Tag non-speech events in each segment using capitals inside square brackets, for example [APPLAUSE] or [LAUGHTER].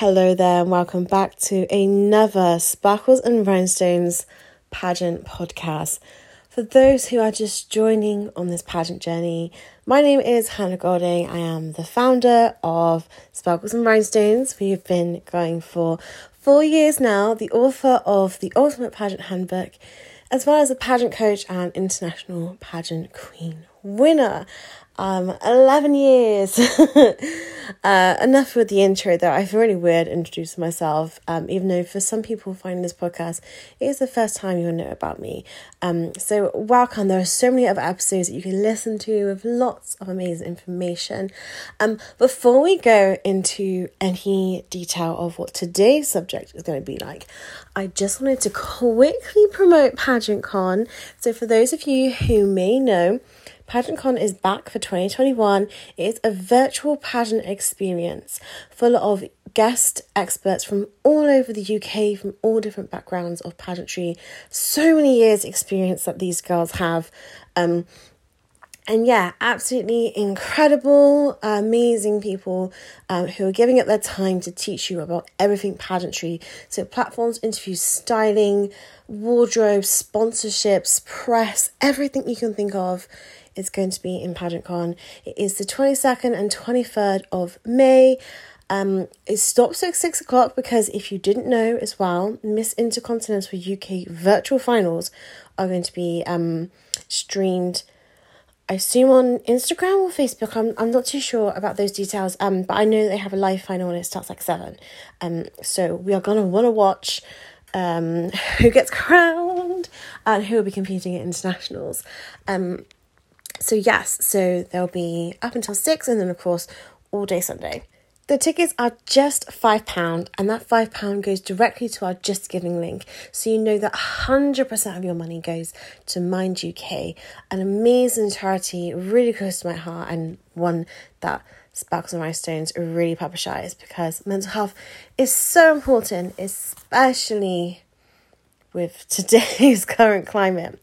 Hello there, and welcome back to another Sparkles and Rhinestones pageant podcast. For those who are just joining on this pageant journey, my name is Hannah Golding. I am the founder of Sparkles and Rhinestones. We've been going for four years now, the author of the Ultimate Pageant Handbook, as well as a pageant coach and international pageant queen winner. Um, 11 years. [LAUGHS] uh, enough with the intro, though. I feel really weird introducing myself, um, even though for some people finding this podcast, it is the first time you'll know about me. Um, so, welcome. There are so many other episodes that you can listen to with lots of amazing information. Um, before we go into any detail of what today's subject is going to be like, I just wanted to quickly promote Pageant Con. So, for those of you who may know, PageantCon is back for 2021. It is a virtual pageant experience full of guest experts from all over the UK, from all different backgrounds of pageantry. So many years' experience that these girls have. Um, and yeah, absolutely incredible, amazing people um, who are giving up their time to teach you about everything pageantry. So, platforms, interviews, styling, wardrobe, sponsorships, press, everything you can think of is going to be in PageantCon. It is the 22nd and 23rd of May. Um, it stops at six o'clock because if you didn't know as well, Miss Intercontinental UK virtual finals are going to be um, streamed. I assume on Instagram or Facebook. I'm, I'm not too sure about those details. Um, but I know they have a live final and it starts like seven. Um, so we are gonna want to watch um [LAUGHS] who gets [LAUGHS] crowned and who will be competing at internationals. Um, so, yes, so they'll be up until six, and then, of course, all day Sunday. The tickets are just £5, and that £5 goes directly to our JustGiving link. So you know that 100% of your money goes to Mind UK, an amazing charity, really close to my heart, and one that Sparkles and Rhinestones really publicise because mental health is so important, especially with [LAUGHS] today's current climate.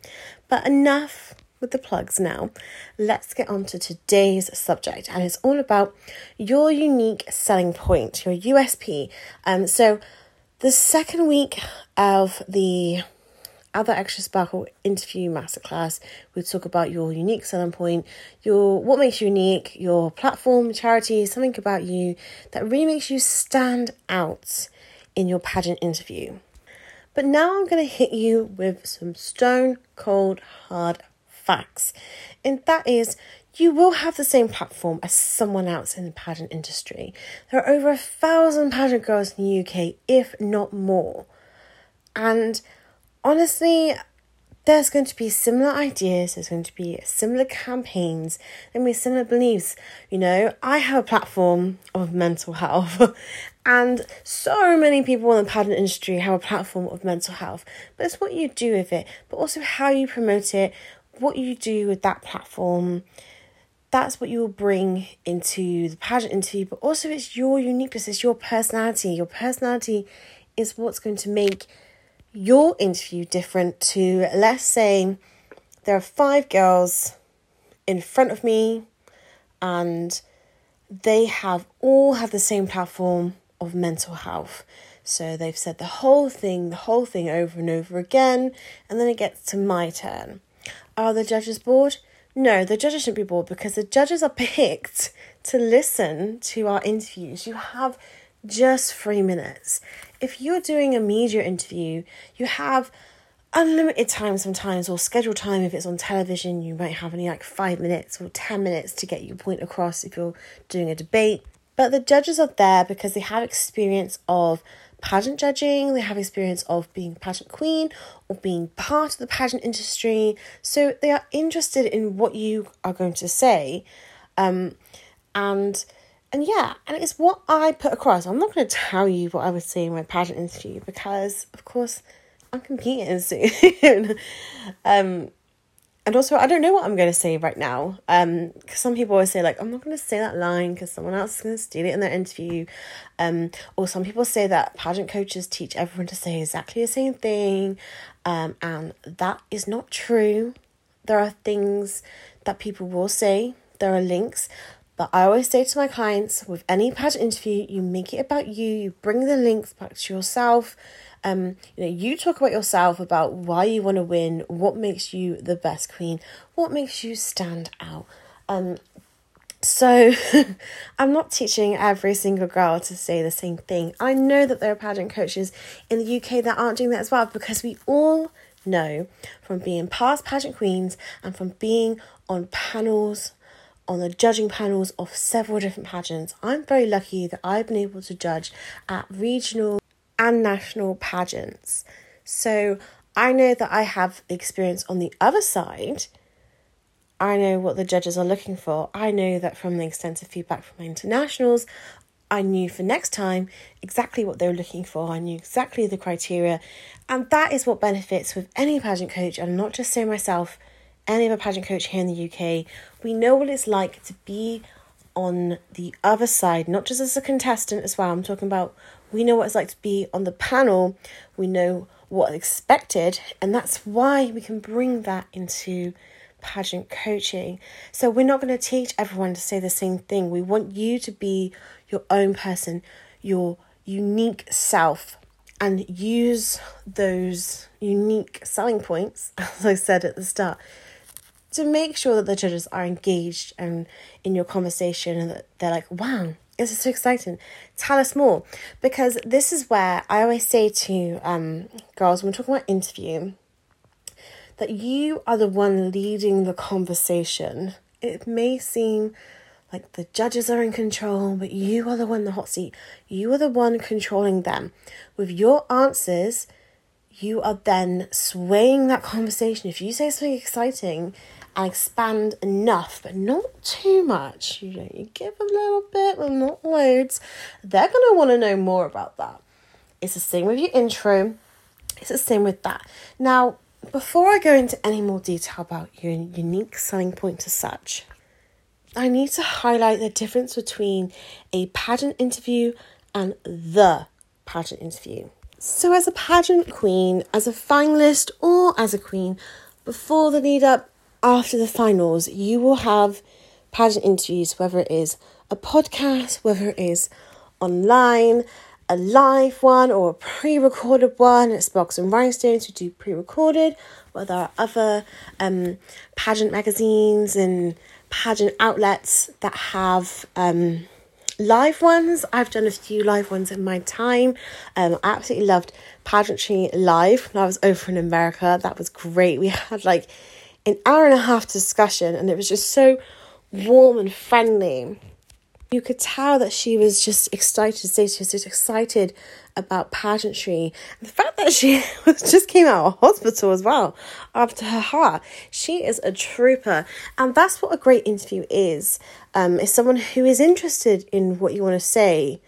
But enough with the plugs now, let's get on to today's subject, and it's all about your unique selling point, your USP. Um, so, the second week of the other extra sparkle interview masterclass, we talk about your unique selling point, your what makes you unique, your platform, charity, something about you that really makes you stand out in your pageant interview. But now I'm going to hit you with some stone cold hard facts, and that is you will have the same platform as someone else in the pageant industry. There are over a thousand pageant girls in the UK, if not more. And honestly, there's going to be similar ideas, there's going to be similar campaigns, to be similar beliefs. You know, I have a platform of mental health, [LAUGHS] and so many people in the pageant industry have a platform of mental health. But it's what you do with it, but also how you promote it, what you do with that platform, that's what you will bring into the pageant interview, but also it's your uniqueness, it's your personality. Your personality is what's going to make your interview different to, let's say, there are five girls in front of me and they have all have the same platform of mental health. So they've said the whole thing, the whole thing over and over again, and then it gets to my turn. Are the judges bored? No, the judges shouldn't be bored because the judges are picked to listen to our interviews. You have just three minutes. If you're doing a media interview, you have unlimited time sometimes, or scheduled time if it's on television. You might have only like five minutes or 10 minutes to get your point across if you're doing a debate. But the judges are there because they have experience of pageant judging, they have experience of being pageant queen or being part of the pageant industry. So they are interested in what you are going to say. Um, and and yeah, and it's what I put across. I'm not going to tell you what I would say in my pageant interview because, of course, I'm competing soon. [LAUGHS] um, and also I don't know what I'm going to say right now. Um, because some people always say like I'm not going to say that line because someone else is going to steal it in their interview. Um, or some people say that pageant coaches teach everyone to say exactly the same thing. Um, and that is not true. There are things that people will say. There are links, But I always say to my clients with any pageant interview, you make it about you, you bring the links back to yourself. Um, you know, you talk about yourself, about why you want to win, what makes you the best queen, what makes you stand out. Um, so [LAUGHS] I'm not teaching every single girl to say the same thing. I know that there are pageant coaches in the UK that aren't doing that as well because we all know from being past pageant queens and from being on panels on the judging panels of several different pageants. I'm very lucky that I've been able to judge at regional and national pageants. So I know that I have experience on the other side I know what the judges are looking for. I know that from the extensive feedback from my internationals, I knew for next time exactly what they were looking for. I knew exactly the criteria. And that is what benefits with any pageant coach, and not just say myself, any other pageant coach here in the UK. We know what it's like to be on the other side, not just as a contestant as well. I'm talking about we know what it's like to be on the panel, we know what's expected, and that's why we can bring that into pageant coaching. So we're not going to teach everyone to say the same thing. We want you to be your own person, your unique self, and use those unique selling points, [LAUGHS] as I said at the start, to make sure that the judges are engaged and in your conversation and that they're like, wow, this is so exciting. Tell us more. Because this is where I always say to um, girls when we're talking about interview, that you are the one leading the conversation. It may seem like the judges are in control, but you are the one in the hot seat. You are the one controlling them. With your answers, you are then swaying that conversation. If you say something exciting and expand enough, but not too much, you know, you give a little bit, but not loads, they're going to want to know more about that. It's the same with your intro. It's the same with that. Now, before I go into any more detail about your unique selling point as such, I need to highlight the difference between a pageant interview and the pageant interview. So, as a pageant queen, as a finalist, or as a queen, before the lead up, after the finals, you will have pageant interviews, whether it is a podcast, whether it is online, a live one or a pre recorded one at Sparkles and Rhinestones who do pre recorded, but there are other um, pageant magazines and pageant outlets that have um, live ones. I've done a few live ones in my time. Um, I absolutely loved pageantry live when I was over in America. That was great. We [LAUGHS] had like an hour and a half discussion, and it was just so warm and friendly you could tell that she was just excited she was just excited about pageantry. And the fact that she [LAUGHS] just came out of hospital as well after her heart, she is a trooper. And that's what a great interview is. Um, is someone who is interested in what you want to say.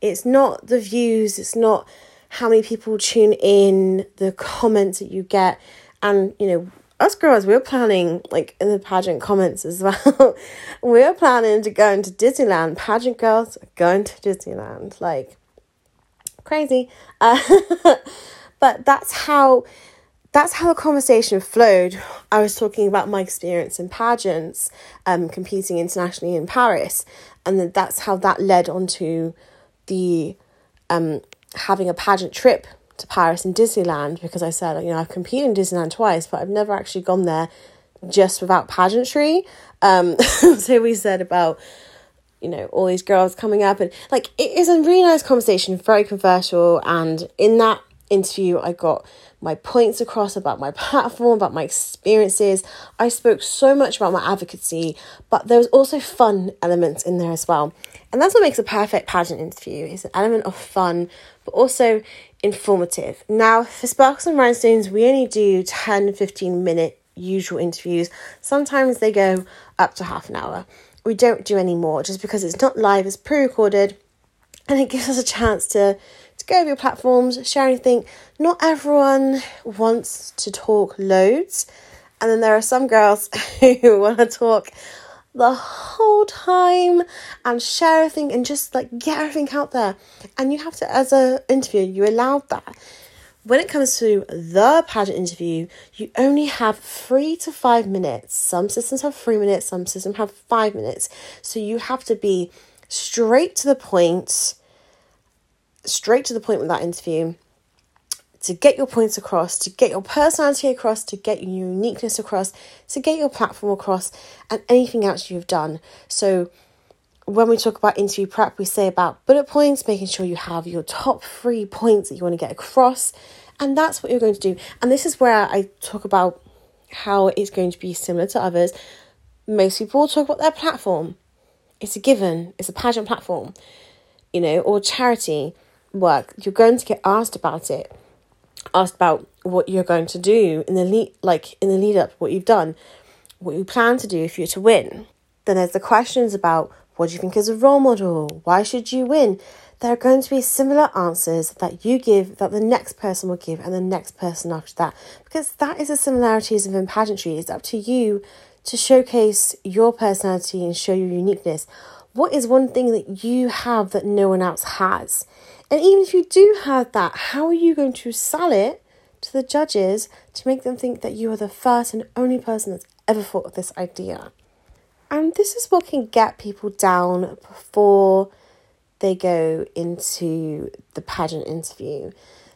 It's not the views, it's not how many people tune in, the comments that you get, and you know us girls, we are planning, like in the pageant comments as well, [LAUGHS] we are planning to go into Disneyland. Pageant girls going to Disneyland. Like, crazy. Uh, [LAUGHS] but that's how that's how the conversation flowed. I was talking about my experience in pageants, um, competing internationally in Paris, and that's how that led onto the um, having a pageant trip to Paris and Disneyland because I said, you know, I've competed in Disneyland twice, but I've never actually gone there just without pageantry. Um, [LAUGHS] so we said about, you know, all these girls coming up and like it is a really nice conversation, very controversial. And in that interview, I got my points across about my [LAUGHS] platform, about my experiences. I spoke so much about my advocacy, but there was also fun elements in there as well. And that's what makes a perfect pageant interview. It's an element of fun, but also informative. Now, for Sparkles and Rhinestones, we only do 10 15 minute usual interviews. Sometimes they go up to half an hour. We don't do any more just because it's not live, it's pre recorded, and it gives us a chance to, to go over your platforms, share anything. Not everyone wants to talk loads, and then there are some girls [LAUGHS] who want to talk the whole time and share everything and just like get everything out there. And you have to, as a interviewer, you allowed that. when it comes to the pageant interview, you only have three to five minutes. Some systems have three minutes, some systems have five minutes. So you have to be straight to the point, straight to the point with that interview to get your points across, to get your personality across, to get your uniqueness across, to get your platform across, and anything else you've done. So, when we talk about interview prep, we say about bullet points, making sure you have your top three points that you want to get across, and that's what you're going to do. And this is where I talk about how it's going to be similar to others. Most people talk about their platform. It's a given, it's a pageant platform, you know, or charity work. You're going to get asked about it asked about what you're going to do in the lead, like in the lead up, what you've done, what you plan to do if you're to win. Then there's the questions about what do you think is a role model? Why should you win? There are going to be similar answers that you give that the next person will give and the next person after that. Because that is the similarities of in pageantry. It's up to you to showcase your personality and show your uniqueness. What is one thing that you have that no one else has? And even if you do have that, how are you going to sell it to the judges to make them think that you are the first and only person that's ever thought of this idea? And this is what can get people down before they go into the pageant interview.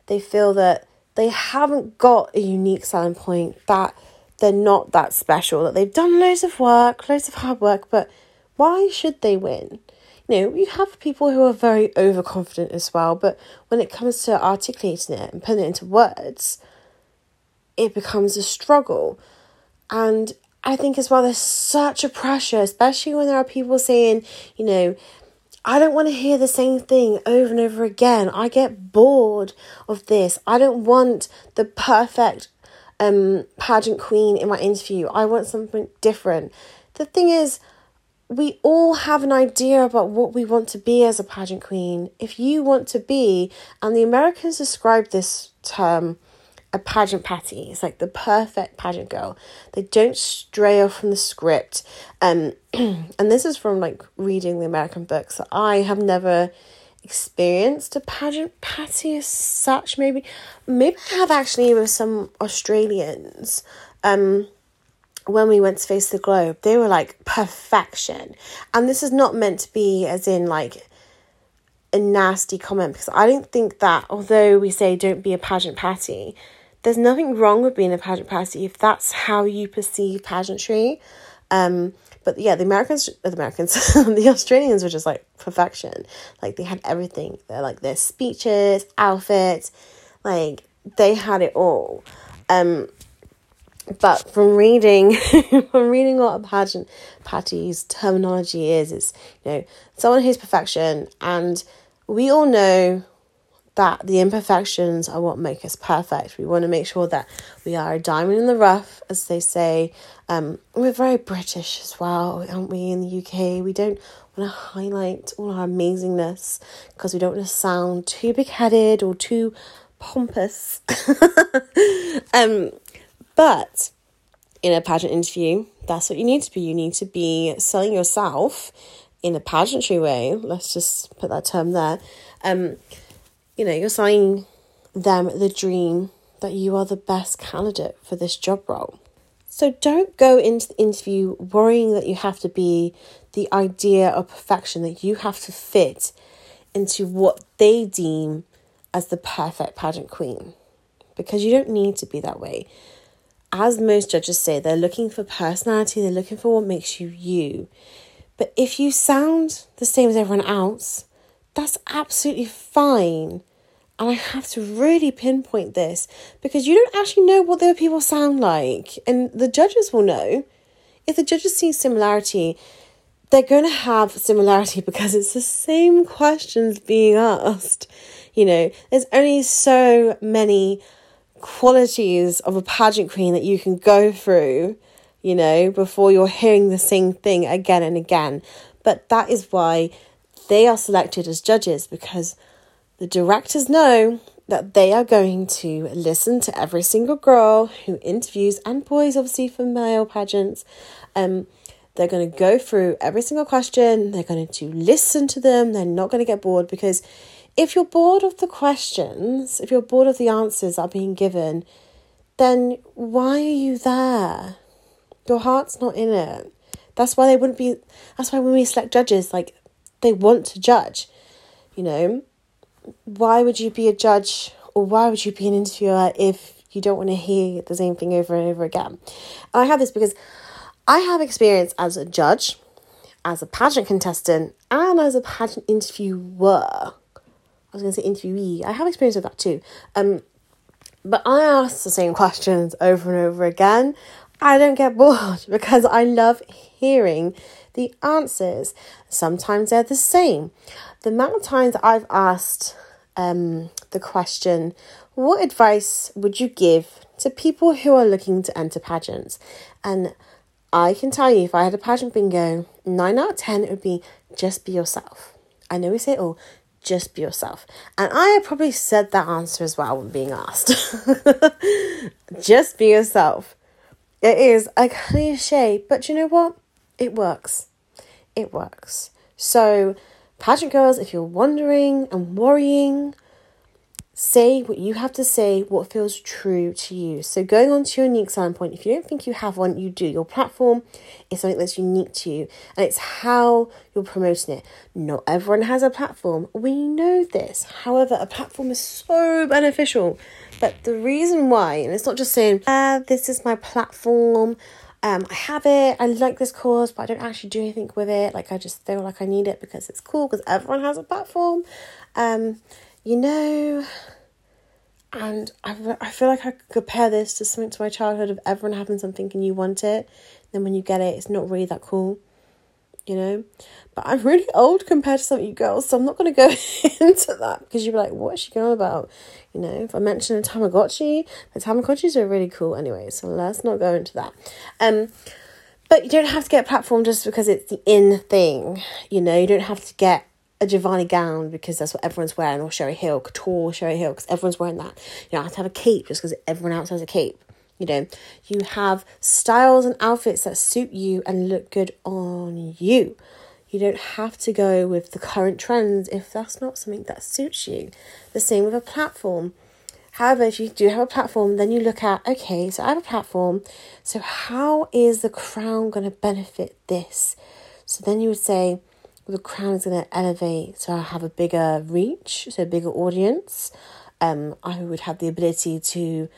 They feel that they haven't got a unique selling point, that they're not that special, that they've done loads of work, loads of hard work, but why should they win? You know, you have people who are very overconfident as well, but when it comes to articulating it and putting it into words, it becomes a struggle. And I think as well, there's such a pressure, especially when there are people saying, you know, I don't want to hear the same thing over and over again. I get bored of this. I don't want the perfect um pageant queen in my interview. I want something different. The thing is, we all have an idea about what we want to be as a pageant queen. If you want to be, and the Americans describe this term a pageant patty. It's like the perfect pageant girl. They don't stray off from the script. Um, [CLEARS THROAT] and this is from like reading the American books. I have never experienced a pageant patty as such. Maybe, maybe I have actually with some Australians. Um, when we went to Face the Globe, they were like perfection. And this is not meant to be as in like a nasty comment because I don't think that, although we say don't be a pageant patty, there's nothing wrong with being a pageant patty if that's how you perceive pageantry. Um, but yeah, the Americans, the Americans, [LAUGHS] the Australians were just like perfection. Like they had everything. They're like their speeches, outfits, like they had it all. Um, but from reading [LAUGHS] from reading what a pageant patty's terminology is is you know someone who's perfection and we all know that the imperfections are what make us perfect. We want to make sure that we are a diamond in the rough as they say. Um, we're very british as well aren't we in the uk we don't want to highlight all our amazingness because we don't want to sound too big-headed or too pompous. [LAUGHS] Um but in a pageant interview, that's what you need to be. You need to be selling yourself in a pageantry way. Let's just put that term there. Um, you know, you're selling them the dream that you are the best candidate for this job role. So don't go into the interview worrying that you have to be the idea of perfection, that you have to fit into what they deem as the perfect pageant queen. Because you don't need to be that way as most judges say, they're looking for personality, they're looking for what makes you you. But if you sound the same as everyone else, that's absolutely fine. And I have to really pinpoint this because you don't actually know what the other people sound like. And the judges will know. If the judges see similarity, they're going to have similarity [LAUGHS] because it's the same questions being asked. You know, there's only so many qualities of a pageant queen that you can go through, you know, before you're hearing the same thing again and again. But that is why they are selected as judges because the directors know that they are going to listen to every single girl who interviews and boys obviously for male pageants. Um they're going to go through every single question. They're going to listen to them. They're not going to get bored because if you're bored of the questions, if you're bored of the answers that are being given, then why are you there? Your heart's not in it. That's why they wouldn't be. That's why when we select judges, like they want to judge. You know, why would you be a judge or why would you be an interviewer if you don't want to hear the same thing over and over again? And I have this because I have experience as a judge, as a pageant contestant, and as a pageant interviewer. I was going to say interviewee. I have experience with that too. Um, but I ask the same questions over and over again. I don't get bored [LAUGHS] because I love hearing the answers. Sometimes they're the same. The amount of times I've asked um, the question, What advice would you give to people who are looking to enter pageants? And I can tell you, if I had a pageant bingo, 9 out of 10, it would be just be yourself. I know we say, oh, just be yourself. And I have probably said that answer as well when being asked. [LAUGHS] just be yourself. It is a cliche, but you know what? It works. It works. So, pageant girls, if you're wondering and worrying, say what you have to say, what feels true to you. So, going on to your unique selling point, if you don't think you have one, you do. Your platform is something that's unique to you, and it's how you're promoting it. Not everyone has a platform. We know this. However, a platform is so beneficial. But the reason why, and it's not just saying, ah, this is my platform. Um, I have it. I like this course, but I don't actually do anything with it. Like I just feel like I need it because it's cool because everyone has a platform. Um, you know, and I, I feel like I could compare this to something to my childhood of everyone having something and you want it. Then when you get it, it's not really that cool, you know. But I'm really old compared to some of you girls, so I'm not going to go [LAUGHS] into that because you'd be like, what is she going about? You know, if I mention a Tamagotchi, the Tamagotchis are really cool anyway, so let's not go into that. Um, but you don't have to get a platform just because it's the in thing, you know. You don't have to get a Jovani gown because that's what everyone's wearing, or Sherri Hill, couture Sherri Hill, because everyone's wearing that. You don't have to have a cape just because everyone else has a cape. You know, you have styles and outfits that suit you and look good on you. You don't have to go with the current trends if that's not something that suits you. The same with a platform. However, if you do have a platform, then you look at okay, so I have a platform, so how is the crown going to benefit this? So then you would say, the crown is going to elevate so I have a bigger reach, so a bigger audience. Um, I would have the ability to, you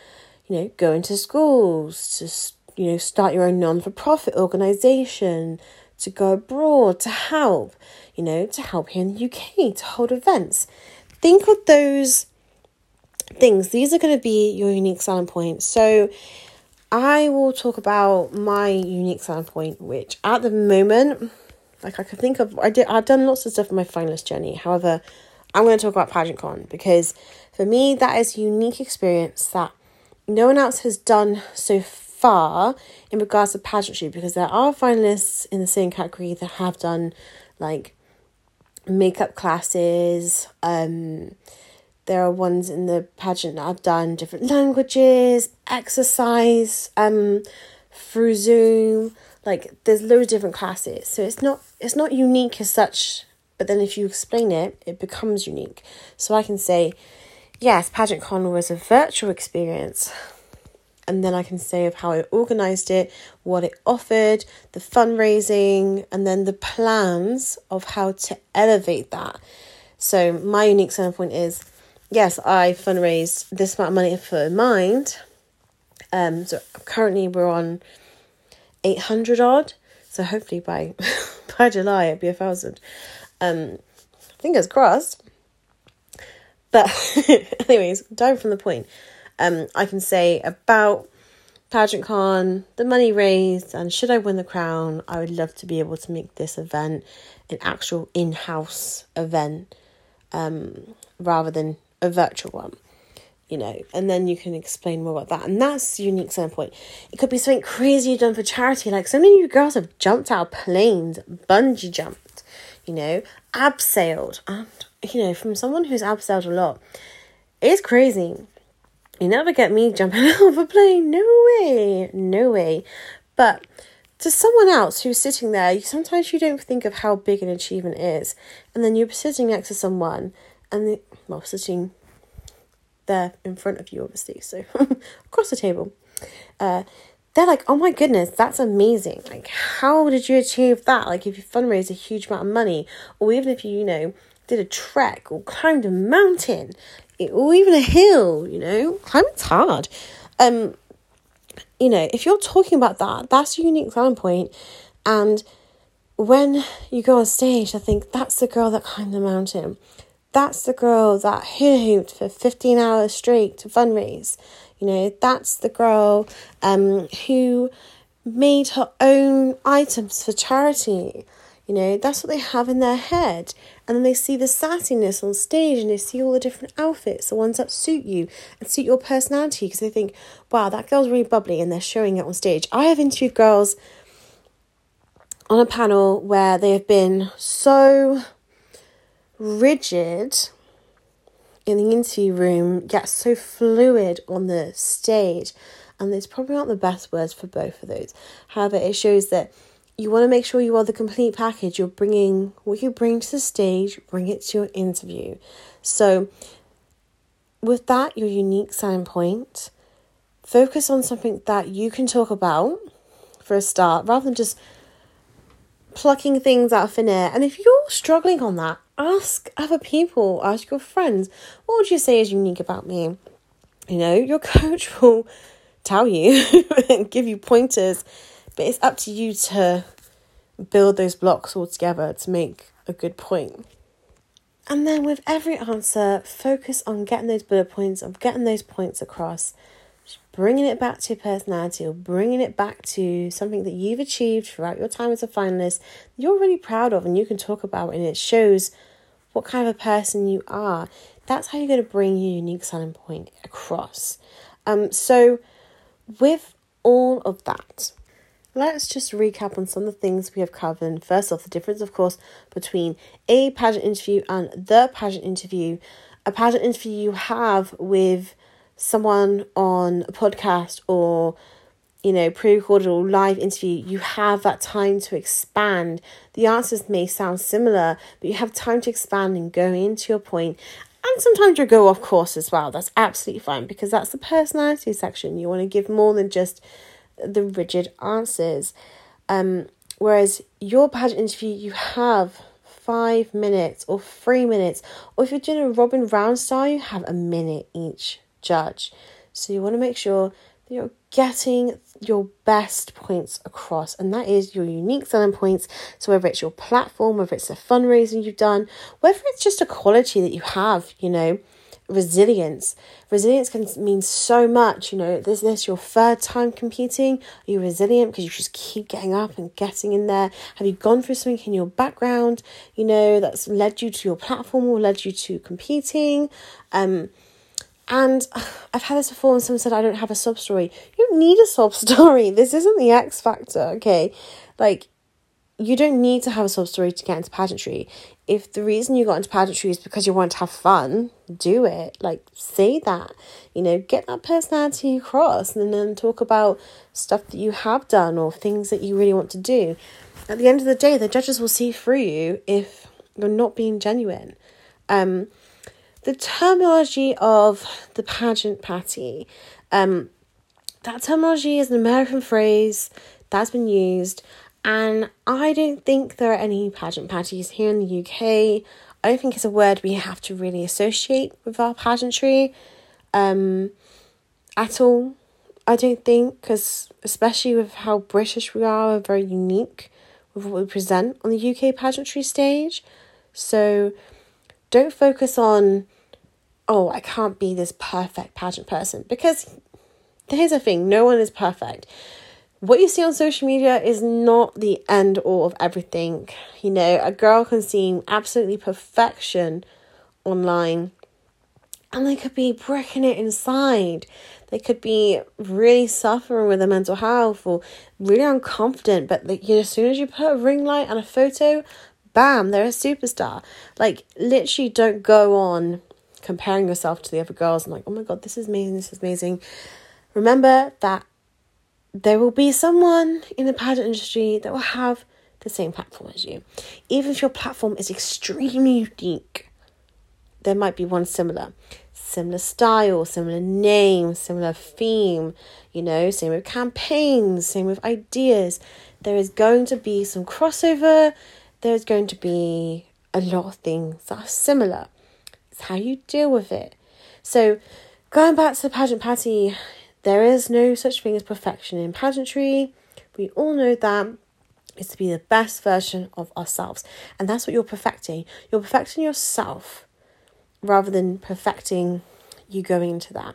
know, go into schools, to, you know, start your own non for profit organization, to go abroad, to help, you know, to help here in the UK, to hold events. Think of those things. These are going to be your unique selling points. So, I will talk about my unique selling point, which at the moment like I could think of, I did. I've done lots of stuff in my finalist journey. However, I'm going to talk about Pageant Con because for me that is a unique experience that no one else has done so far in regards to pageantry. Because there are finalists in the same category that have done like makeup classes. Um, there are ones in the pageant that have done different languages, exercise, um, through Zoom like there's loads of different classes so it's not it's not unique as such but then if you explain it it becomes unique. So i can say yes pageant con was a virtual experience and then i can say of how i organized it what it offered the fundraising and then the plans of how to elevate that. So my unique selling point is yes i fundraised this amount of money for mind. Um so currently we're on 800 odd. So hopefully by [LAUGHS] by July it'll be a thousand. Um, fingers crossed. But [LAUGHS] anyways, down from the point, um, I can say about pageant con, the money raised, and should I win the crown, I would love to be able to make this event an actual in-house event, um, rather than a virtual one you know, and then you can explain more about that. And that's the unique selling point. It could be something crazy you've done for charity. Like so many of you girls have jumped out of planes, bungee jumped, you know, abseiled. And, you know, from someone who's abseiled a lot, it's crazy. You never get me jumping [LAUGHS] out of a plane. No way. No way. But to someone else who's sitting there, sometimes you don't think of how big an achievement is. And then you're sitting next to someone and well, sitting there in front of you, obviously, so [LAUGHS] across the table. Uh, they're like, oh my goodness, that's amazing. Like, how did you achieve that? Like, if you fundraise a huge amount of money, or even if you, you know, did a trek or climbed a mountain, or even a hill, you know, climbing's hard. Um, you know, if you're talking about that, that's a unique selling point. And when you go on stage, I think that's the girl that climbed the mountain. That's the girl that hula hooped for 15 hours straight to fundraise. You know, that's the girl um, who made her own items for charity. You know, that's what they have in their head. And then they see the sassiness on stage and they see all the different outfits, the ones that suit you and suit your personality because they think, wow, that girl's really bubbly and they're showing it on stage. I have interviewed girls on a panel where they have been so rigid in the interview room yet so fluid on the stage. And there's probably not the best words for both of those. However, it shows that you want to make sure you are the complete package. You're bringing what you bring to the stage, bring it to your interview. So, with that, your unique selling point, focus on something that you can talk about for a start rather than just plucking things out of thin air. And if you're struggling on that, ask other people, ask your friends, what would you say is unique about me? You know, your [LAUGHS] coach will tell you [LAUGHS] and give you pointers, but it's up to you to build those blocks all together to make a good point. And then with every answer, focus on getting those bullet points, of getting those points across bringing it back to your personality or bringing it back to something that you've achieved throughout your time as a finalist you're really proud of and you can talk about and it shows what kind of a person you are that's how you're going to bring your unique selling point across. Um so with all of that let's just recap on some of the things we have covered. First off the difference of course between a pageant interview and the pageant interview. A pageant interview you have with someone on a podcast or you know pre-recorded or live interview you have that time to expand the answers may sound similar but you have time to expand and go into your point. and sometimes you go off course as well that's absolutely fine because that's the personality section you want to give more than just the rigid answers um whereas your pageant interview you have five minutes or three minutes or if you're doing a robin round style you have a minute each judge. So you want to make sure you're getting your best points across, and that is your unique selling points. So whether it's your platform, whether it's the fundraising you've done, whether it's just a quality that you have, you know, resilience. Resilience can mean so much, you know. Is this your third time competing? Are you resilient because you just keep getting up and getting in there? Have you gone through something in your background, you know, that's led you to your platform or led you to competing? Um, and [SIGHS] I've had this before, and someone said, I don't have a sub story. You don't need a sub [LAUGHS] story. This isn't the X Factor, okay? Like, you don't need to have a sub story to get into pageantry. If the reason you got into pageantry is because you want to have fun, do it. Like, say that. You know, get that personality across and then talk about stuff that you have done or things that you really want to do. At the end of the day, the judges will see through you if you're not being genuine. Um, the terminology of the pageant patty. Um, that terminology is an American phrase that's been used, and I don't think there are any pageant patties here in the UK. I don't think it's a word we have to really associate with our pageantry um, at all. I don't think, because especially with how British we are, we're very unique with what we present on the UK pageantry stage. So don't focus on, oh, I can't be this perfect pageant person because here's the thing no one is perfect. What you see on social media is not the end all of everything. You know, a girl can seem absolutely perfection online and they could be breaking it inside. They could be really suffering with their mental health or really unconfident, but like you know, as soon as you put a ring light and a photo, bam, they're a superstar. Like, literally, don't go on comparing yourself to the other girls and like, oh my god, this is amazing, this is amazing. Remember that there will be someone in the pageant industry that will have the same platform as you. Even if your platform is extremely unique, there might be one similar. Similar style, similar name, similar theme, you know, same with campaigns, same with ideas. There is going to be some crossover, there's going to be a lot of things that are similar. It's how you deal with it. So, going back to the pageant patty, there is no such thing as perfection in pageantry. We all know that is to be the best version of ourselves. And that's what you're perfecting. You're perfecting yourself rather than perfecting you going into that.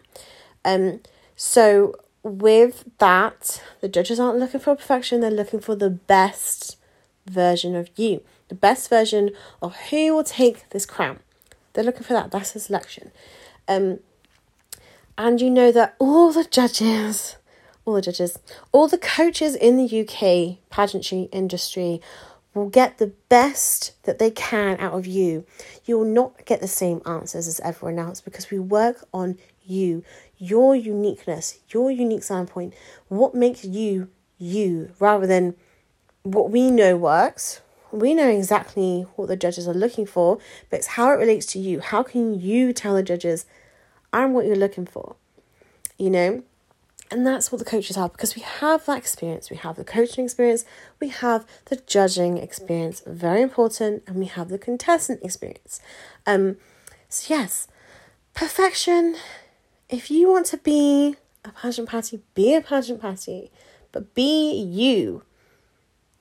Um so with that, the judges aren't looking for perfection, they're looking for the best version of you, the best version of who will take this crown. They're looking for that. That's the selection. Um, and you know that all the judges, all the judges, all the coaches in the UK pageantry industry will get the best that they can out of you. You will not get the same answers as everyone else because we work on you, your uniqueness, your unique standpoint, what makes you you, rather than what we know works. We know exactly what the judges are looking for, but it's how it relates to you. How can you tell the judges, I'm what you're looking for? You know? And that's what the coaches have because we have that experience. We have the coaching experience, we have the judging experience, very important, and we have the contestant experience. Um, so, yes, perfection. If you want to be a pageant patty, be a pageant patty, but be you.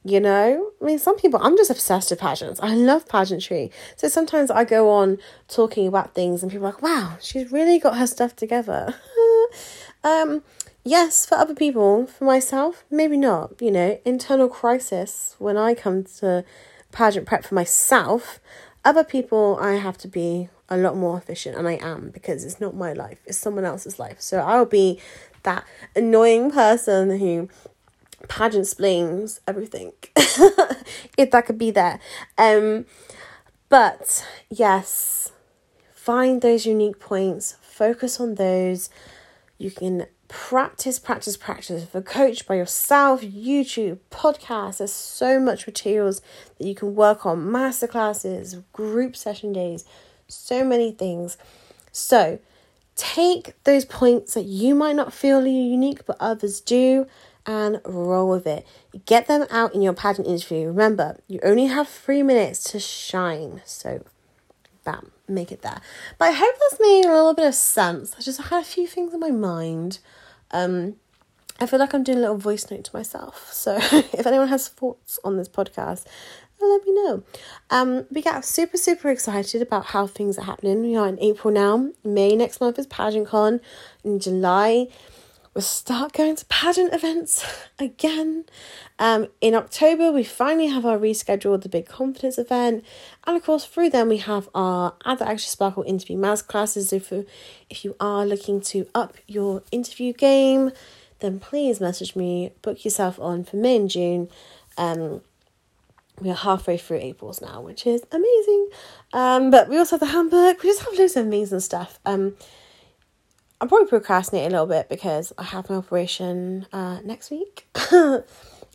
You know, I mean, some people, I'm just obsessed with pageants. I love pageantry. So sometimes I go on talking about things and people are like, wow, she's really got her stuff together. [LAUGHS] um, yes, for other people, for myself, maybe not. You know, internal crisis when I come to pageant prep for myself, other people, I have to be a lot more efficient, and I am because it's not my life, it's someone else's life. So I'll be that annoying person who pageant splains everything. [LAUGHS] If that could be there. Um but yes find those unique points focus on those. You can practice practice practice. A coach by yourself youtube podcasts there's so much materials that you can work on. Masterclasses group session days so many things. So take those points that you might not feel are unique but others do and roll with it. Get them out in your pageant interview. Remember, you only have three minutes to shine. So, bam, make it there. But I hope that's made a little bit of sense. I just had a few things in my mind. Um, I feel like I'm doing a little voice note to myself. So, [LAUGHS] if anyone has thoughts on this podcast, let me know. Um, we get super, super excited about how things are happening. We are in April now. May next month is Pageant Con. In July, we'll start going to pageant events [LAUGHS] again. Um, in October, we finally have our rescheduled the big confidence event, and of course, through them we have our other Extra Sparkle interview masterclasses. If you, if you are looking to up your interview game, then please message me. Book yourself on for May and June. Um, we are halfway through April's now, which is amazing. Um, but we also have the handbook. We just have loads of amazing stuff. Um, I'm probably procrastinating a little bit because I have an operation uh, next week. [LAUGHS]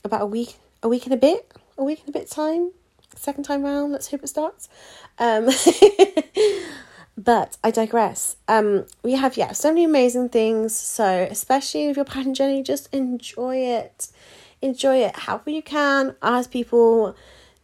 About a week, a week and a bit, a week and a bit time. Second time round. Let's hope it starts. Um, [LAUGHS] but I digress. Um, we have yeah so many amazing things. So especially if you're pageant journey, just enjoy it. Enjoy it however you can. Ask people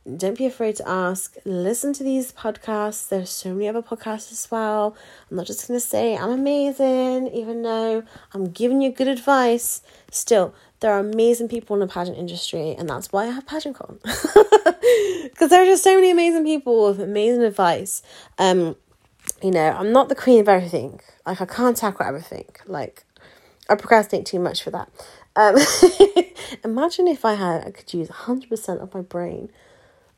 don't be afraid to ask. Listen to these podcasts. There's so many other podcasts as well. I'm not just going to say I'm amazing, even though I'm giving you good advice. Still, there are amazing people in the pageant industry, and that's why I have Pageant Con. Because [LAUGHS] there are just so many amazing people with amazing advice. Um, you know, I'm not the queen of everything. Like, I can't tackle everything. Like, I procrastinate too much for that. Um, [LAUGHS] imagine if I had, I could use 100% of my brain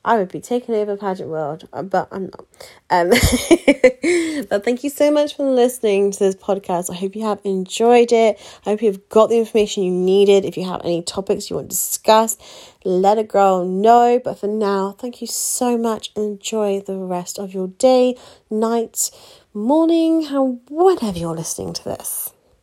I would be taking over pageant world, uh, but I'm not. Um, [LAUGHS] but thank you so much for listening to this podcast. I hope you have enjoyed it. I hope you've got the information you needed. If you have any topics you want to discuss, let a girl know. But for now, thank you so much. Enjoy the rest of your day, night, morning, how whenever you're listening to this.